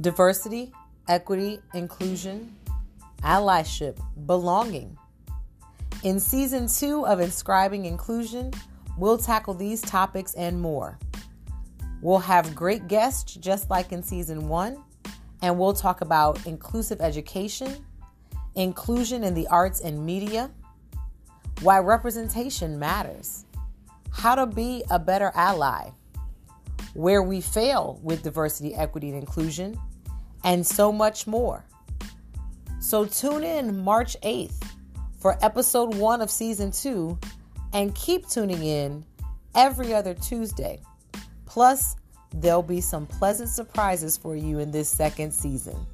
diversity, equity, inclusion, allyship, belonging. In season two of Inscribing Inclusion, we'll tackle these topics and more. We'll have great guests just like in season one, and we'll talk about inclusive education, inclusion in the arts and media, why representation matters, how to be a better ally, where we fail with diversity, equity, and inclusion, and so much more. So tune in March 8th for episode one of season two and keep tuning in every other Tuesday. Plus, there'll be some pleasant surprises for you in this second season.